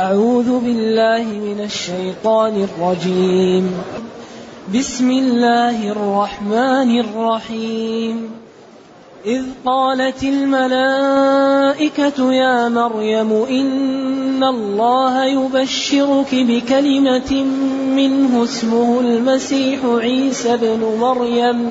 أعوذ بالله من الشيطان الرجيم. بسم الله الرحمن الرحيم. إذ قالت الملائكة يا مريم إن الله يبشرك بكلمة منه اسمه المسيح عيسى بن مريم.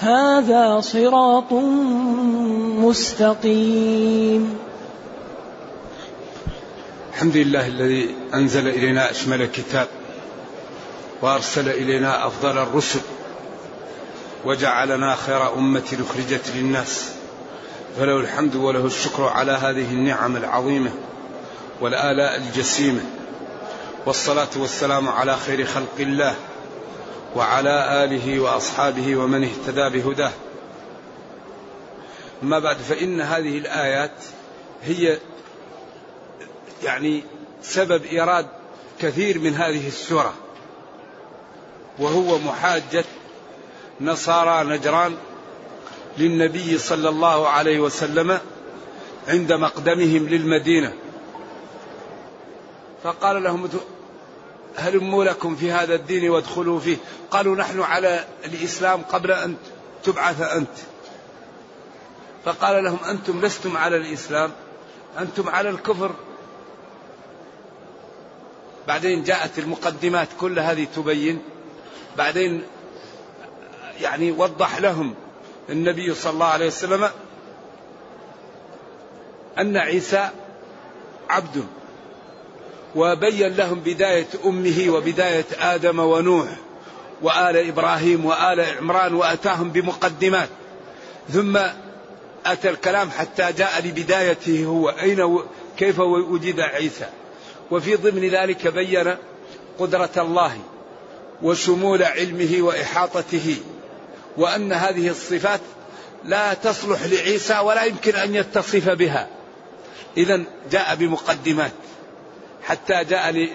هذا صراط مستقيم. الحمد لله الذي أنزل إلينا أشمل الكتاب وأرسل إلينا أفضل الرسل وجعلنا خير أمة أخرجت للناس. فله الحمد وله الشكر على هذه النعم العظيمة والآلاء الجسيمة. والصلاة والسلام على خير خلق الله. وعلى آله وأصحابه ومن اهتدى بهداه. أما بعد فإن هذه الآيات هي يعني سبب إيراد كثير من هذه السورة وهو محاجة نصارى نجران للنبي صلى الله عليه وسلم عند مقدمهم للمدينة. فقال لهم هلموا لكم في هذا الدين وادخلوا فيه؟ قالوا نحن على الإسلام قبل أن تبعث أنت. فقال لهم أنتم لستم على الإسلام أنتم على الكفر. بعدين جاءت المقدمات كل هذه تبين بعدين يعني وضح لهم النبي صلى الله عليه وسلم أن عيسى عبد وبين لهم بداية أمه وبداية آدم ونوح وآل إبراهيم وآل عمران وأتاهم بمقدمات. ثم أتى الكلام حتى جاء لبدايته هو أين كيف وجد عيسى. وفي ضمن ذلك بين قدرة الله وشمول علمه وإحاطته وأن هذه الصفات لا تصلح لعيسى ولا يمكن أن يتصف بها. إذا جاء بمقدمات. حتى جاء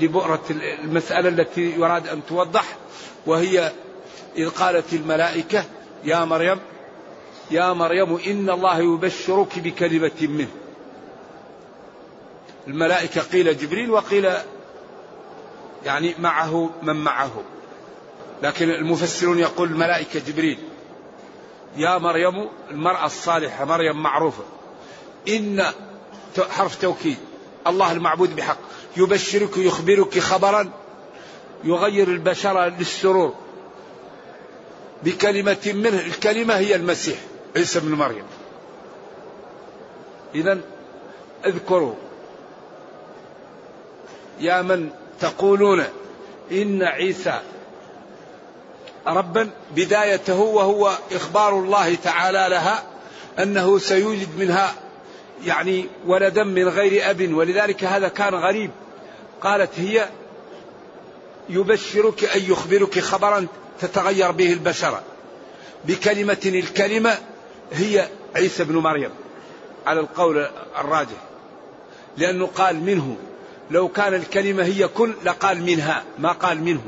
لبؤرة المسألة التي يراد أن توضح وهي إذ قالت الملائكة يا مريم يا مريم إن الله يبشرك بكلمة منه. الملائكة قيل جبريل وقيل يعني معه من معه. لكن المفسرون يقول الملائكة جبريل يا مريم المرأة الصالحة مريم معروفة إن حرف توكيد الله المعبود بحق. يبشرك يخبرك خبرا يغير البشرة للسرور. بكلمة منه الكلمة هي المسيح عيسى بن مريم. إذا اذكروا. يا من تقولون إن عيسى ربا بدايته وهو إخبار الله تعالى لها أنه سيوجد منها يعني ولدا من غير أب ولذلك هذا كان غريب. قالت هي يبشرك أي يخبرك خبرا تتغير به البشرة بكلمة الكلمة هي عيسى بن مريم على القول الراجح. لأنه قال منه لو كان الكلمة هي كن لقال منها ما قال منه.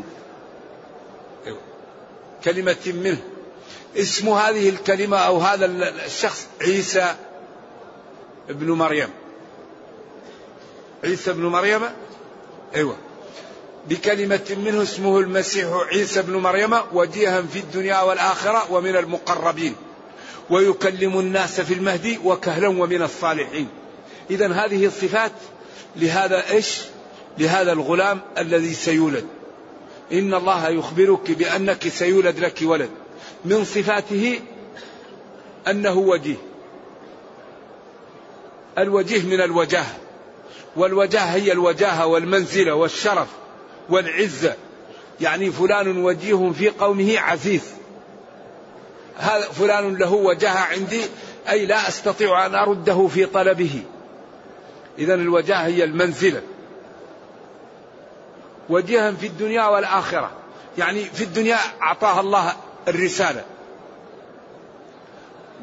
كلمة منه. اسم هذه الكلمة أو هذا الشخص عيسى ابن مريم. عيسى ابن مريم؟ أيوه. بكلمة منه اسمه المسيح عيسى ابن مريم وجيها في الدنيا والآخرة ومن المقربين. ويكلم الناس في المهدي وكهلا ومن الصالحين. إذا هذه الصفات لهذا إيش؟ لهذا الغلام الذي سيولد. إن الله يخبرك بأنك سيولد لك ولد. من صفاته أنه وجيه. الوجيه من الوجاهة والوجاهة هي الوجاهة والمنزلة والشرف والعزة. يعني فلان وجيه في قومه عزيز. هذا فلان له وجاهة عندي أي لا أستطيع أن أرده في طلبه. إذا الوجاهة هي المنزلة. وجيها في الدنيا والآخرة. يعني في الدنيا أعطاها الله الرسالة.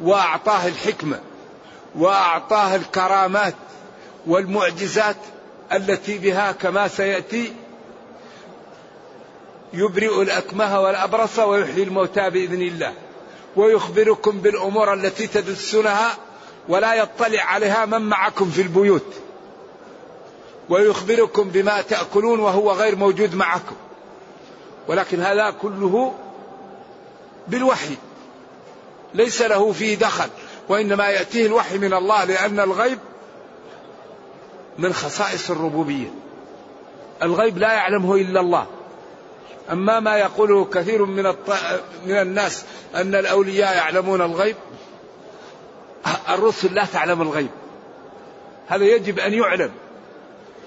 وأعطاه الحكمة. وأعطاه الكرامات والمعجزات التي بها كما سيأتي. يبرئ الأكمه والأبرص ويحيي الموتى بإذن الله. ويخبركم بالأمور التي تدسونها ولا يطلع عليها من معكم في البيوت. ويخبركم بما تأكلون وهو غير موجود معكم. ولكن هذا كله بالوحي. ليس له فيه دخل. وإنما يأتيه الوحي من الله لأن الغيب من خصائص الربوبية. الغيب لا يعلمه إلا الله. أما ما يقوله كثير من, الط... من الناس أن الأولياء يعلمون الغيب الرسل لا تعلم الغيب. هذا يجب أن يعلم.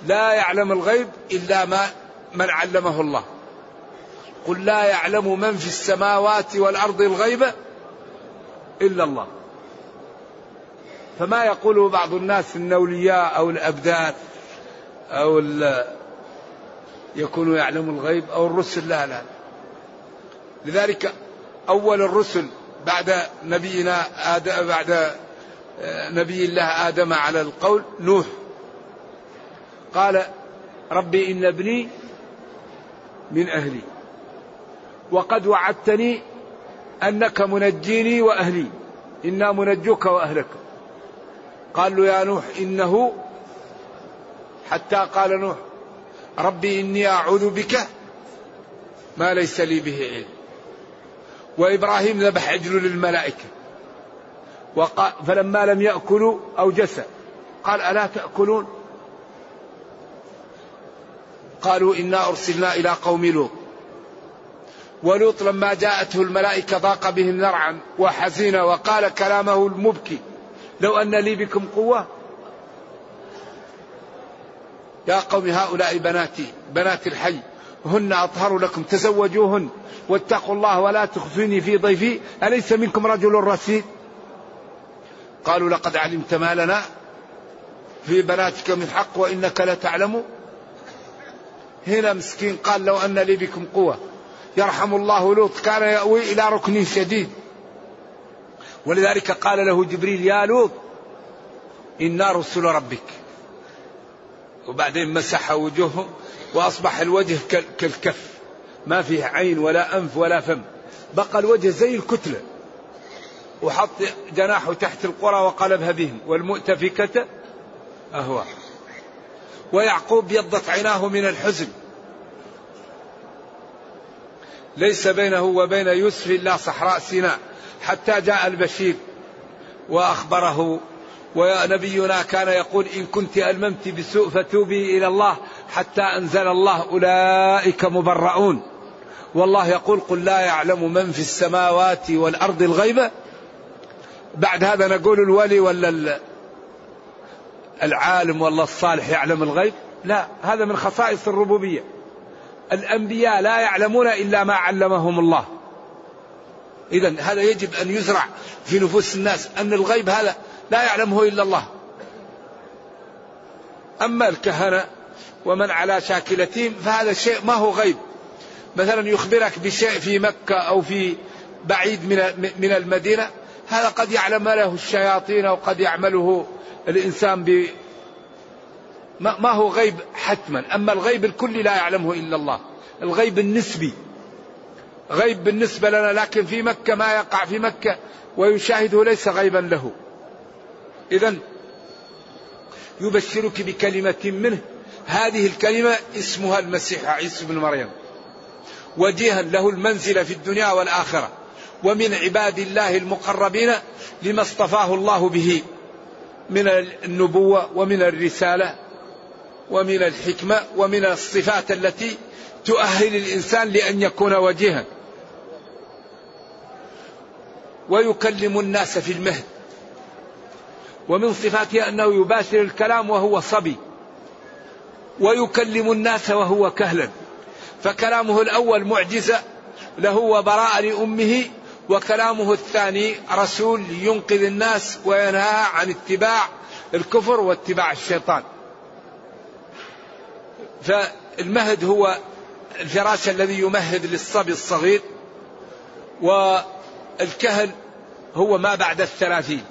لا يعلم الغيب إلا ما من علمه الله. قل لا يعلم من في السماوات والأرض الغيب إلا الله. فما يقوله بعض الناس ان الاولياء أو الأبدان أو يكونوا يعلموا الغيب أو الرسل لا لا. لذلك أول الرسل بعد نبينا آدم بعد آه، نبي الله آدم على القول نوح. قال ربي إن ابني من أهلي وقد وعدتني أنك منجيني وأهلي إنا منجوك وأهلك. قال له يا نوح إنه حتى قال نوح ربي إني أعوذ بك ما ليس لي به علم. وإبراهيم ذبح عجل للملائكة. وقال فلما لم يأكلوا أوجس. قال ألا تأكلون؟ قالوا إنا أرسلنا إلى قوم لوط. ولوط لما جاءته الملائكة ضاق بهم ذرعا وحزين وقال كلامه المبكي. لو أن لي بكم قوة. يا قوم هؤلاء بناتي بنات الحي هن أطهر لكم تزوجوهن واتقوا الله ولا تخزوني في ضيفي. أليس منكم رجل رشيد؟ قالوا لقد علمت ما لنا في بناتك من حق وإنك لتعلم. هنا مسكين قال لو أن لي بكم قوة. يرحم الله لوط كان يأوي إلى ركن شديد. ولذلك قال له جبريل يا لوط إنا رسل ربك. وبعدين مسح وجوههم وأصبح الوجه كالكف. ما فيه عين ولا أنف ولا فم. بقى الوجه زي الكتلة. وحط جناحه تحت القرى وقلبها بهم. والمؤتفكة أهوى. ويعقوب بيضت عيناه من الحزن. ليس بينه وبين يوسف إلا صحراء سيناء حتى جاء البشير وأخبره ونبينا كان يقول إن كنت ألممت بسوء فتوبي إلى الله حتى أنزل الله أولئك مبرؤون. والله يقول قل لا يعلم من في السماوات والأرض الغيبة بعد هذا نقول الولي ولا العالم ولا الصالح يعلم الغيب؟ لا هذا من خصائص الربوبية. الأنبياء لا يعلمون إلا ما علمهم الله. إذا هذا يجب أن يزرع في نفوس الناس أن الغيب هذا لا يعلمه إلا الله. أما الكهنة ومن على شاكلتهم فهذا شيء ما هو غيب. مثلا يخبرك بشيء في مكة أو في بعيد من من المدينة هذا قد يعلم له الشياطين أو قد يعمله الإنسان ما هو غيب حتما. أما الغيب الكلي لا يعلمه إلا الله. الغيب النسبي. غيب بالنسبة لنا لكن في مكة ما يقع في مكة ويشاهده ليس غيبا له. إذا يبشرك بكلمة منه. هذه الكلمة اسمها المسيح عيسى بن مريم. وجيها له المنزلة في الدنيا والآخرة. ومن عباد الله المقربين لما اصطفاه الله به. من النبوة ومن الرسالة ومن الحكمة ومن الصفات التي تؤهل الإنسان لأن يكون وجيها. ويكلم الناس في المهد. ومن صفاته أنه يباشر الكلام وهو صبي. ويكلم الناس وهو كهلا فكلامه الأول معجزة له وبراء لأمه وكلامه الثاني رسول ينقذ الناس وينهى عن اتباع الكفر واتباع الشيطان. فالمهد هو الفراش الذي يمهد للصبي الصغير والكهل هو ما بعد الثلاثين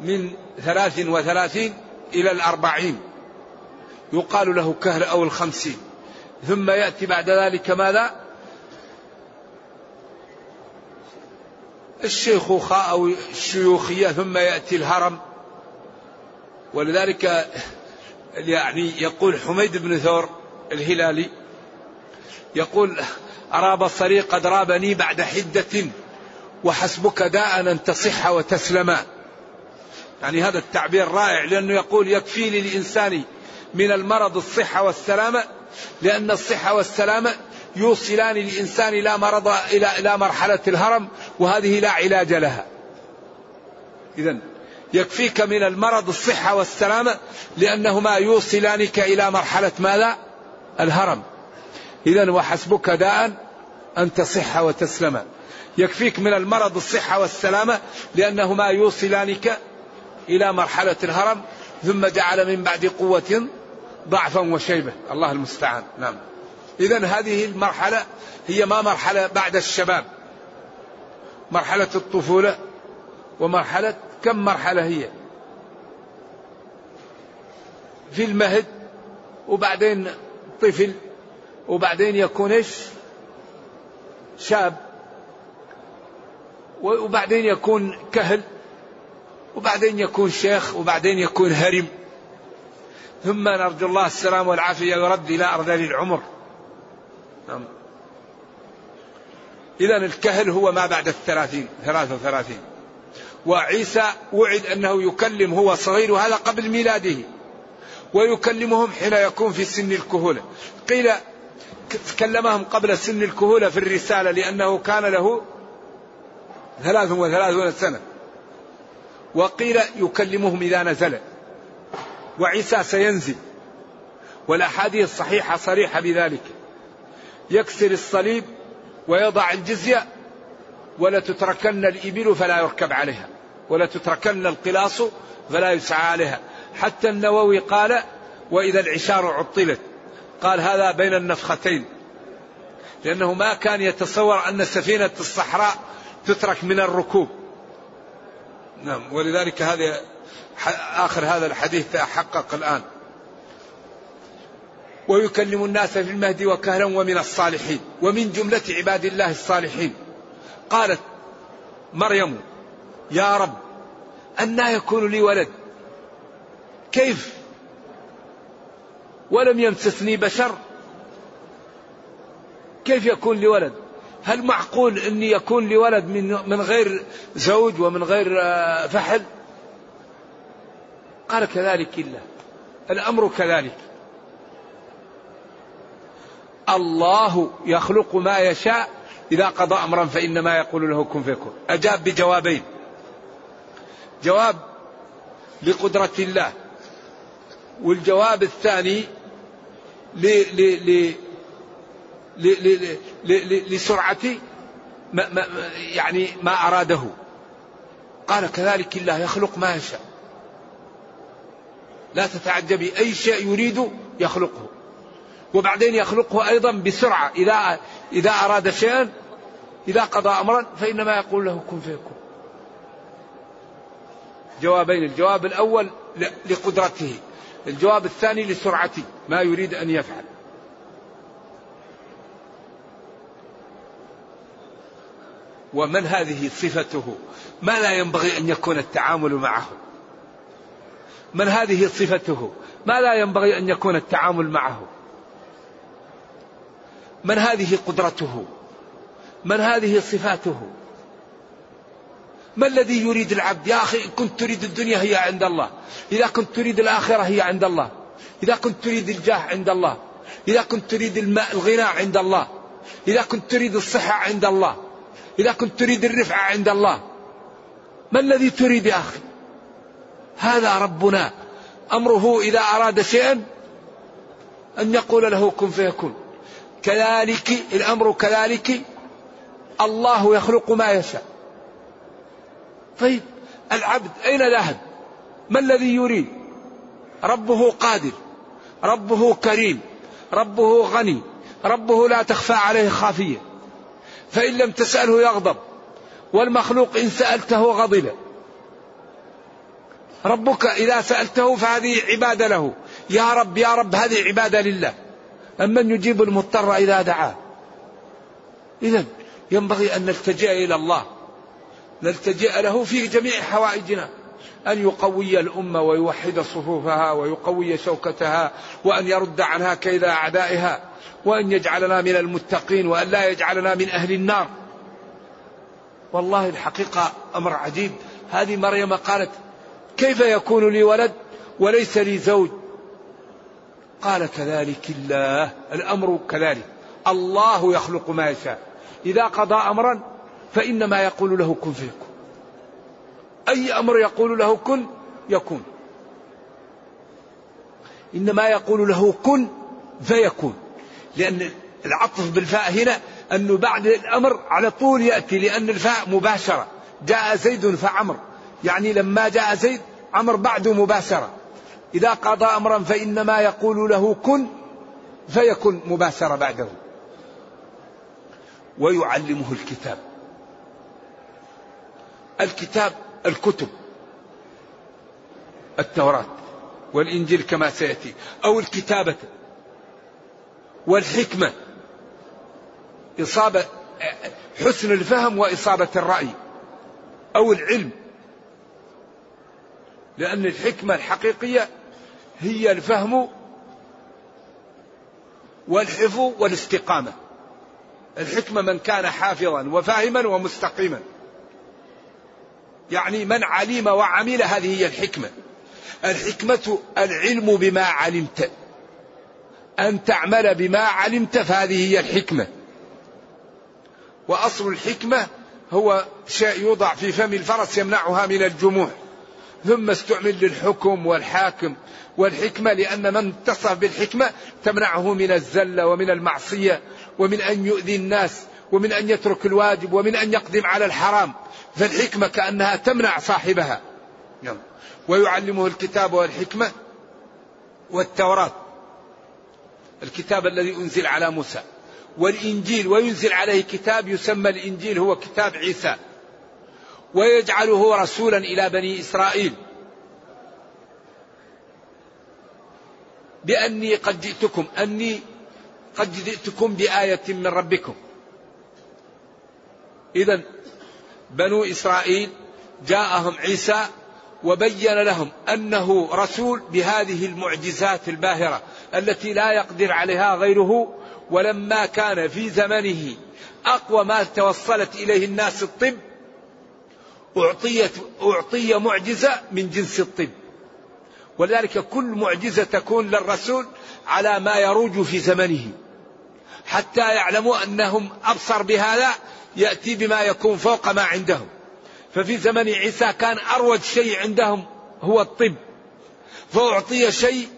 من ثلاث وثلاثين إلى الأربعين يقال له كهل أو الخمسين. ثم يأتي بعد ذلك ماذا؟ الشيخوخة أو الشيوخية ثم يأتي الهرم. ولذلك يعني يقول حميد بن ثور الهلالي يقول أرى بصري قد رابني بعد حدة وحسبك داء أن تصح وتسلما يعني هذا التعبير رائع لأنه يقول يكفي للإنسان من المرض الصحة والسلامة لأن الصحة والسلامة يوصلان الإنسان إلى مرض إلى إلى مرحلة الهرم وهذه لا علاج لها. إذا يكفيك من المرض الصحة والسلامة لأنهما يوصلانك إلى مرحلة ماذا؟ الهرم. إذا وحسبك داء أن تصح وتسلم. يكفيك من المرض الصحة والسلامة لأنهما يوصلانك إلى مرحلة الهرم ثم جعل من بعد قوة ضعفا وشيبة الله المستعان نعم إذا هذه المرحلة هي ما مرحلة بعد الشباب مرحلة الطفولة ومرحلة كم مرحلة هي؟ في المهد وبعدين طفل وبعدين يكون إيش؟ شاب وبعدين يكون كهل وبعدين يكون شيخ وبعدين يكون هرم. ثم نرجو الله السلام والعافية يرد إلى أرذل العمر نعم. إذا الكهل هو ما بعد الثلاثين ثلاثة وثلاثين. وعيسى وعد أنه يكلم هو صغير وهذا قبل ميلاده ويكلمهم حين يكون في سن الكهولة. قيل كلمهم قبل سن الكهولة في الرسالة لأنه كان له ثلاث وثلاثون سنة. وقيل يكلمهم إذا نزل. وعيسى سينزل. والأحاديث الصحيحة صريحة بذلك. يكسر الصليب ويضع الجزية ولا تتركن الإبل فلا يركب عليها ولا تتركن القلاص فلا يسعى عليها. حتى النووي قال وإذا العشار عطلت. قال هذا بين النفختين. لأنه ما كان يتصور أن سفينة الصحراء تترك من الركوب. نعم ولذلك هذا آخر هذا الحديث تحقق الآن. ويكلم الناس في المهد وكهلا ومن الصالحين ومن جملة عباد الله الصالحين. قالت مريم يا رب أنا يكون لي ولد. كيف؟ ولم يمسسني بشر. كيف يكون لي ولد؟ هل معقول أني يكون لي ولد من, من غير زوج ومن غير آه، فحل؟ قال كذلك الله الأمر كذلك. الله يخلق ما يشاء إذا قضى أمرا فإنما يقول له كن فيكون. أجاب بجوابين. جواب لقدرة الله. والجواب الثاني لسرعة ما ما يعني ما أراده. قال كذلك الله يخلق ما يشاء. لا تتعجبي. أي شيء يريد يخلقه. وبعدين يخلقه أيضا بسرعة. إذا إذا أراد شيئا إذا قضى أمرا فإنما يقول له كن فيكون. جوابين الجواب الأول لقدرته. الجواب الثاني لسرعته ما يريد أن يفعل. ومن هذه صفته؟ ما لا ينبغي أن يكون التعامل معه. من هذه صفته؟ ما لا ينبغي أن يكون التعامل معه. من هذه قدرته؟ من هذه صفاته؟ ما الذي يريد العبد؟ يا أخي إن كنت تريد الدنيا هي عند الله. إذا كنت تريد الآخرة هي عند الله. إذا كنت تريد الجاه عند الله. إذا كنت تريد الماء الغنى عند الله. إذا كنت تريد الصحة عند الله. إذا كنت تريد الرفعة عند الله. ما الذي تريد يا أخي؟ هذا ربنا. أمره إذا أراد شيئا أن يقول له كن فيكون. كذلك الأمر كذلك الله يخلق ما يشاء. طيب العبد أين ذهب؟ ما الذي يريد؟ ربه قادر ربه كريم ربه غني ربه لا تخفى عليه خافية. فإن لم تسأله يغضب والمخلوق إن سألته غضب. ربك إذا سألته فهذه عبادة له. يا رب يا رب هذه عبادة لله. أمن يجيب المضطر إذا دعاه. إذا ينبغي أن نلتجئ إلى الله نلتجئ له في جميع حوائجنا أن يقوي الأمة ويوحد صفوفها ويقوي شوكتها وأن يرد عنها كيد أعدائها وأن يجعلنا من المتقين وأن لا يجعلنا من أهل النار. والله الحقيقة أمر عجيب. هذه مريم قالت كيف يكون لي ولد وليس لي زوج؟ قال كذلك الله. الأمر كذلك. الله يخلق ما يشاء. إذا قضى أمرا فإنما يقول له كن فيكون. أي أمر يقول له كن يكون. إنما يقول له كن فيكون. لأن العطف بالفاء هنا أنه بعد الأمر على طول يأتي لأن الفاء مباشرة. جاء زيد فعمر. يعني لما جاء زيد عمر بعده مباشرة. إذا قضى أمرا فإنما يقول له كن فيكن مباشرة بعده. ويعلمه الكتاب. الكتاب الكتب التوراة والإنجيل كما سيأتي أو الكتابة والحكمة إصابة حسن الفهم وإصابة الرأي أو العلم. لأن الحكمة الحقيقية هي الفهم والحفظ والاستقامة. الحكمة من كان حافظا وفاهما ومستقيما. يعني من علم وعمل هذه هي الحكمة. الحكمة العلم بما علمت. أن تعمل بما علمت فهذه هي الحكمة. وأصل الحكمة هو شيء يوضع في فم الفرس يمنعها من الجموع. ثم استعمل للحكم والحاكم. والحكمة لأن من اتصف بالحكمة تمنعه من الزلة ومن المعصية. ومن أن يؤذي الناس ومن أن يترك الواجب ومن أن يقدم على الحرام. فالحكمة كأنها تمنع صاحبها. نعم. ويعلمه الكتاب والحكمة والتوراة. الكتاب الذي أنزل على موسى. والإنجيل وينزل عليه كتاب يسمى الإنجيل هو كتاب عيسى. ويجعله رسولا إلى بني إسرائيل. بأني قد جئتكم أني قد جئتكم بآية من ربكم. إذا بنو إسرائيل جاءهم عيسى وبين لهم أنه رسول بهذه المعجزات الباهرة التي لا يقدر عليها غيره ولما كان في زمنه أقوى ما توصلت إليه الناس الطب أعطيت أعطي معجزة من جنس الطب. ولذلك كل معجزة تكون للرسول على ما يروج في زمنه. حتى يعلموا أنهم أبصر بهذا يأتي بما يكون فوق ما عندهم. ففي زمن عيسى كان أروج شيء عندهم هو الطب. فأعطي شيء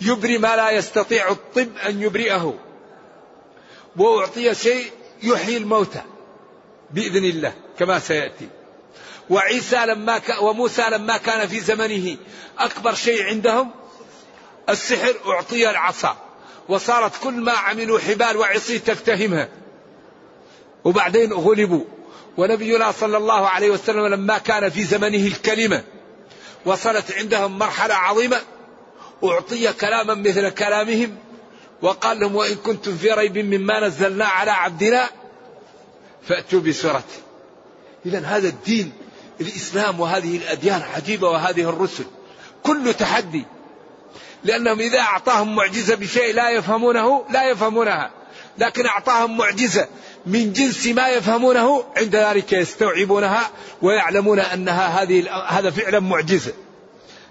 يبري ما لا يستطيع الطب أن يبرئه. وأعطي شيء يحيي الموتى بإذن الله كما سيأتي. وعيسى لما ك... وموسى لما كان في زمنه أكبر شيء عندهم السحر أعطي العصا. وصارت كل ما عملوا حبال وعصي تفتهمها وبعدين غلبوا. ونبينا صلى الله عليه وسلم لما كان في زمنه الكلمة وصلت عندهم مرحلة عظيمة أعطي كلاما مثل كلامهم وقال لهم وإن كنتم في ريب مما نزلنا على عبدنا فأتوا بسورته. إذا هذا الدين الإسلام وهذه الأديان عجيبة وهذه الرسل كله تحدي لأنهم إذا أعطاهم معجزة بشيء لا يفهمونه لا يفهمونها. لكن أعطاهم معجزة من جنس ما يفهمونه عند ذلك يستوعبونها ويعلمون أنها هذه هذا فعلا معجزة.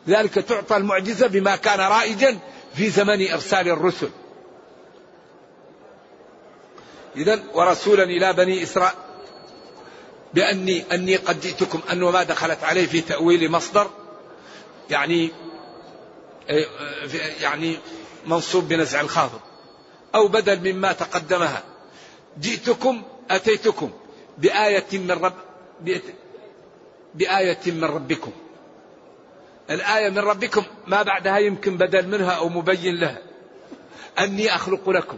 ذلك تعطى المعجزة بما كان رائجا في زمن إرسال الرسل. إذا ورسولا إلى بني إسرائيل. بأني أني قد جئتكم أنه ما دخلت عليه في تأويل مصدر. يعني يعني منصوب بنزع الخافض أو بدل مما تقدمها. جئتكم أتيتكم بآية من رب بآية من ربكم. الآية من ربكم ما بعدها يمكن بدل منها أو مبين لها. أني أخلق لكم.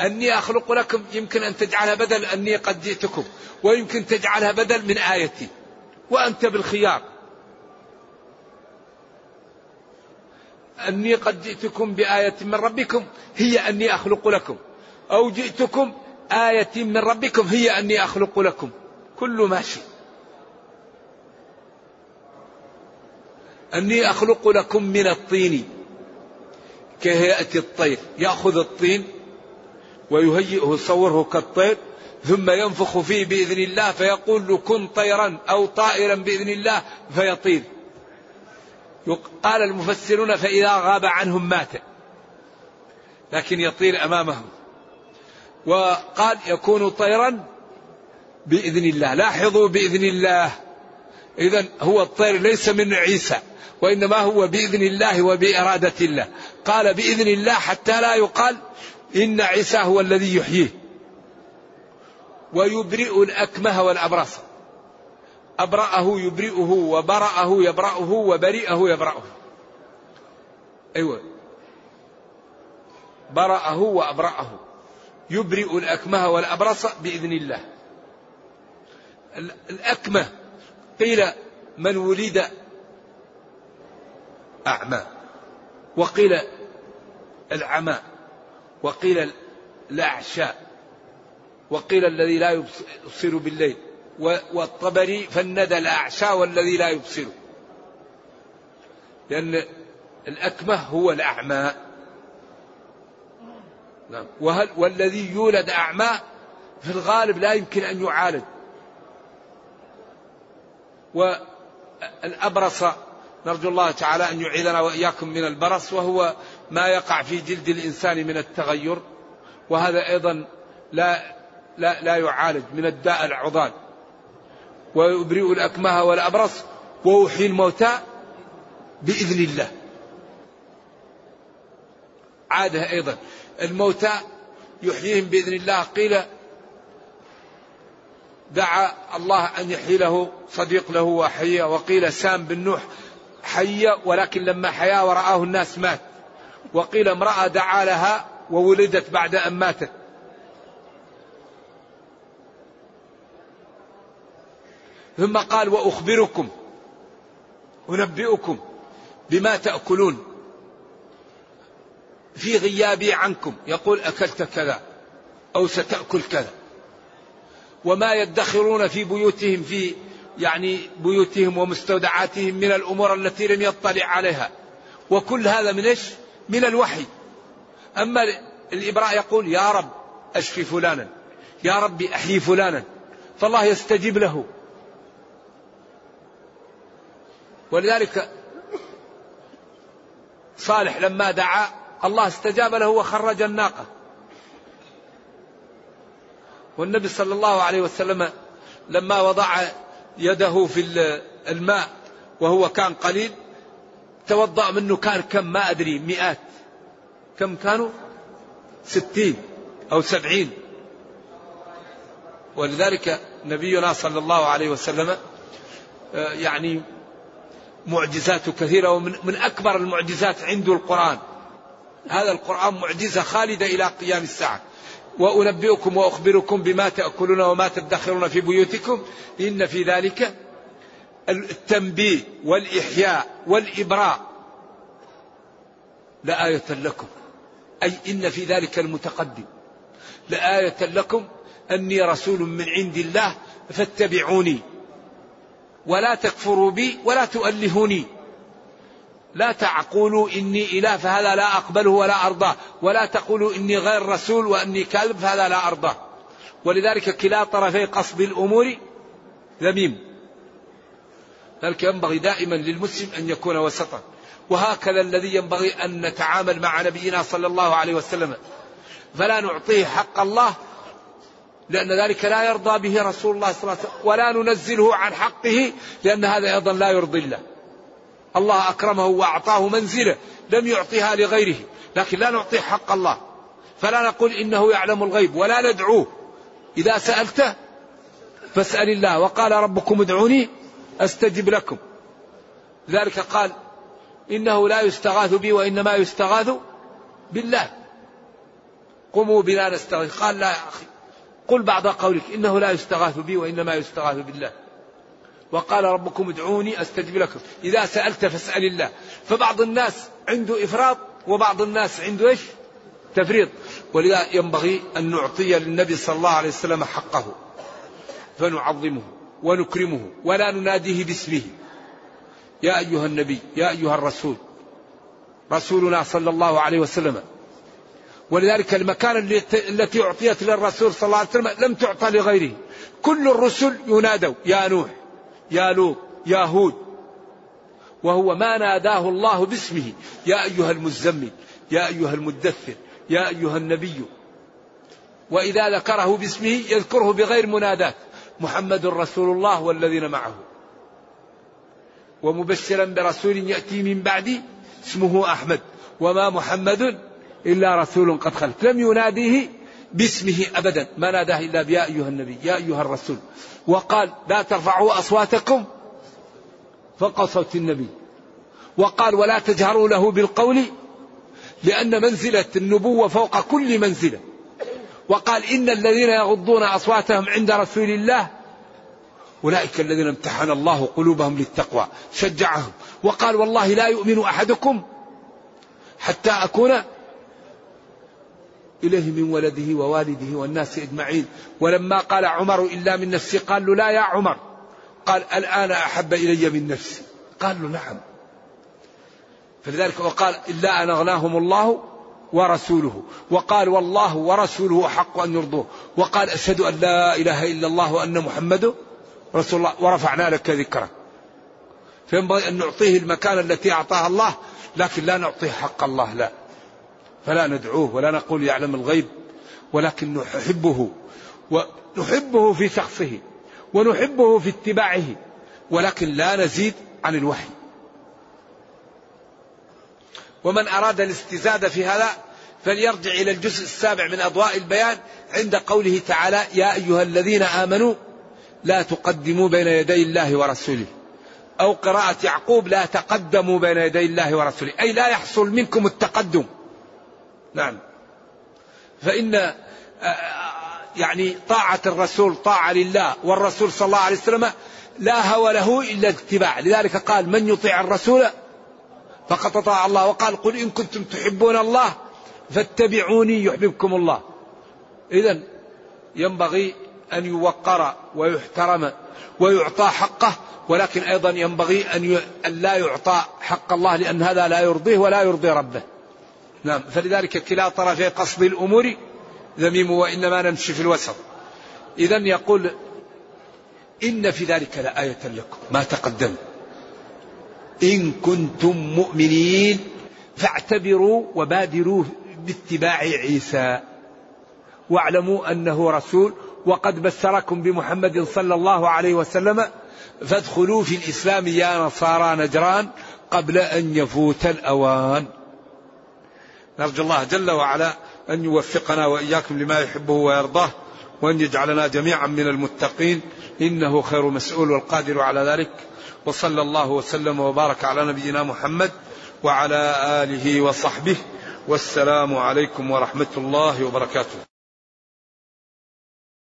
أني أخلق لكم يمكن أن تجعلها بدل أني قد جئتكم. ويمكن تجعلها بدل من آيتي. وأنت بالخيار. أني قد جئتكم بآية من ربكم هي أني أخلق لكم. أو جئتكم آية من ربكم هي أني أخلق لكم. كل ماشي أني أخلق لكم من الطين كهيئة الطير. يأخذ الطين ويهيئه يصوره كالطير ثم ينفخ فيه بإذن الله فيقول كن طيرا أو طائرا بإذن الله فيطير. قال المفسرون فإذا غاب عنهم مات لكن يطير أمامهم. وقال يكون طيرا بإذن الله. لاحظوا بإذن الله. إذا هو الطير ليس من عيسى وإنما هو بإذن الله وبإرادة الله. قال بإذن الله حتى لا يقال إن عيسى هو الذي يحييه. ويبرئ الأكمه والأبرص. أبرأه يبرئه وبرأه يبرأه وبرئه يبرأه. أيوة. برأه وأبرأه. يبرئ الأكمه والأبرص بإذن الله. الأكمه. قيل من ولد أعمى. وقيل العمى. وقيل الأعشاء وقيل الذي لا يبصر بالليل. والطبري فند الأعشى والذي لا يبصر. لأن الأكمه هو الأعمى. نعم. وهل والذي يولد أعمى في الغالب لا يمكن أن يعالج. والأبرص نرجو الله تعالى أن يعيذنا وإياكم من البرص وهو ما يقع في جلد الإنسان من التغير. وهذا أيضا لا لا لا يعالج من الداء العضال. ويبرئ الأكمه والأبرص ويحيي الموتى بإذن الله. عادة أيضا. الموتى يحييهم بإذن الله. قيل دعا الله أن يحيي له صديق له وحي وقيل سام بن نوح حي ولكن لما حيا ورآه الناس مات. وقيل امرأة دعا لها وولدت بعد أن ماتت. ثم قال وأخبركم أنبئكم بما تأكلون في غيابي عنكم. يقول أكلت كذا أو ستأكل كذا. وما يدخرون في بيوتهم في يعني بيوتهم ومستودعاتهم من الأمور التي لم يطلع عليها. وكل هذا من إيش؟ من الوحي. أما الإبراء يقول يا رب أشفي فلانا يا ربي أحيي فلانا فالله يستجيب له. ولذلك صالح لما دعا الله استجاب له وخرج الناقة. والنبي صلى الله عليه وسلم لما وضع يده في الماء وهو كان قليل توضأ منه كان كم؟ ما أدري مئات. كم كانوا؟ ستين أو سبعين. ولذلك نبينا صلى الله عليه وسلم آه، يعني معجزاته كثيرة ومن من أكبر المعجزات عنده القرآن. هذا القرآن معجزة خالدة إلى قيام الساعة. وأنبئكم وأخبركم بما تأكلون وما تدخرون في بيوتكم. إن في ذلك التنبيه والإحياء والإبراء لآية لكم. أي إن في ذلك المتقدم. لآية لكم. أني رسول من عند الله فاتبعوني. ولا تكفروا بي ولا تؤلهوني. لا تعقولوا إني إله فهذا لا أقبله ولا أرضاه. ولا تقولوا إني غير رسول وأني كاذب فهذا لا أرضاه. ولذلك كلا طرفي قصد الأمور ذميم. ذلك ينبغي دائما للمسلم أن يكون وسطا. وهكذا الذي ينبغي أن نتعامل مع نبينا صلى الله عليه وسلم. فلا نعطيه حق الله لأن ذلك لا يرضى به رسول الله صلى الله عليه وسلم ولا ننزله عن حقه لأن هذا أيضا لا يرضي الله. الله أكرمه وأعطاه منزلة لم يعطيها لغيره لكن لا نعطيه حق الله. فلا نقول إنه يعلم الغيب ولا ندعوه. إذا سألته فاسأل الله. وقال ربكم ادعوني أستجب لكم. ذلك قال إنه لا يستغاث بي وإنما يستغاث بالله. قوموا بنا نستغيث. قال لا يا أخي قل بعض قولك إنه لا يستغاث بي وإنما يستغاث بالله. وقال ربكم ادعوني أستجب لكم. إذا سألت فاسأل الله. فبعض الناس عنده إفراط وبعض الناس عنده إيش؟ تفريط. ولذا ينبغي أن نعطي للنبي صلى الله عليه وسلم حقه. فنعظمه ونكرمه ولا نناديه باسمه. يا أيها النبي يا أيها الرسول. رسولنا صلى الله عليه وسلم. ولذلك المكان التي أعطيت للرسول صلى الله عليه وسلم لم تعطى لغيره. كل الرسل ينادوا يا نوح يا لوط يا هود. وهو ما ناداه الله باسمه. يا أيها المزمل يا أيها المدثر يا أيها النبي. وإذا ذكره باسمه يذكره بغير منادات. محمد رسول الله والذين معه. ومبشرا برسول يأتي من بعدي اسمه أحمد. وما محمد إلا رسول قد خلت. لم يناديه باسمه أبدا. ما ناداه إلا بيا أيها النبي يا أيها الرسول. وقال لا ترفعوا أصواتكم فوق صوت النبي. وقال ولا تجهروا له بالقول لأن منزلة النبوة فوق كل منزلة. وقال إن الذين يغضون أصواتهم عند رسول الله أولئك الذين امتحن الله قلوبهم للتقوى شجعهم. وقال والله لا يؤمن أحدكم حتى أكون إليه من ولده ووالده والناس أجمعين. ولما قال عمر إلا من نفسي قال له لا يا عمر. قال الآن أحب إلي من نفسي. قال له نعم. فلذلك وقال إلا أن أغناهم الله ورسوله. وقال والله ورسوله حق أن يرضوه. وقال أشهد أن لا إله إلا الله وأن محمد رسول الله. ورفعنا لك ذكرك. فينبغي أن نعطيه المكان التي أعطاها الله لكن لا نعطيه حق الله لا. فلا ندعوه ولا نقول يعلم الغيب ولكن نحبه ونحبه في شخصه ونحبه في اتباعه ولكن لا نزيد عن الوحي. ومن أراد الاستزادة في هذا فليرجع إلى الجزء السابع من أضواء البيان عند قوله تعالى يا أيها الذين آمنوا لا تقدموا بين يدي الله ورسوله أو قراءة يعقوب لا تقدموا بين يدي الله ورسوله أي لا يحصل منكم التقدم. نعم. فإن آه، آه، يعني طاعة الرسول طاعة لله والرسول صلى الله عليه وسلم لا هوى له إلا الاتباع لذلك قال من يطيع الرسول فقد أطاع الله. وقال قل إن كنتم تحبون الله فاتبعوني يحببكم الله. إذا ينبغي أن يوقر ويحترم ويعطى حقه ولكن أيضا ينبغي أن لا يعطى حق الله لأن هذا لا يرضيه ولا يرضي ربه. نعم. فلذلك كلا طرفي قصد الأمور ذميم وإنما نمشي في الوسط. إذا يقول إن في ذلك لآية لكم. ما تقدم. إن كنتم مؤمنين فاعتبروا وبادروا باتباع عيسى. واعلموا أنه رسول وقد بشركم بمحمد صلى الله عليه وسلم فادخلوا في الإسلام يا نصارى نجران قبل أن يفوت الأوان. نرجو الله جل وعلا أن يوفقنا وإياكم لما يحبه ويرضاه وأن يجعلنا جميعا من المتقين إنه خير مسؤول والقادر على ذلك. وصلى الله وسلم وبارك على نبينا محمد وعلى آله وصحبه والسلام عليكم ورحمة الله وبركاته.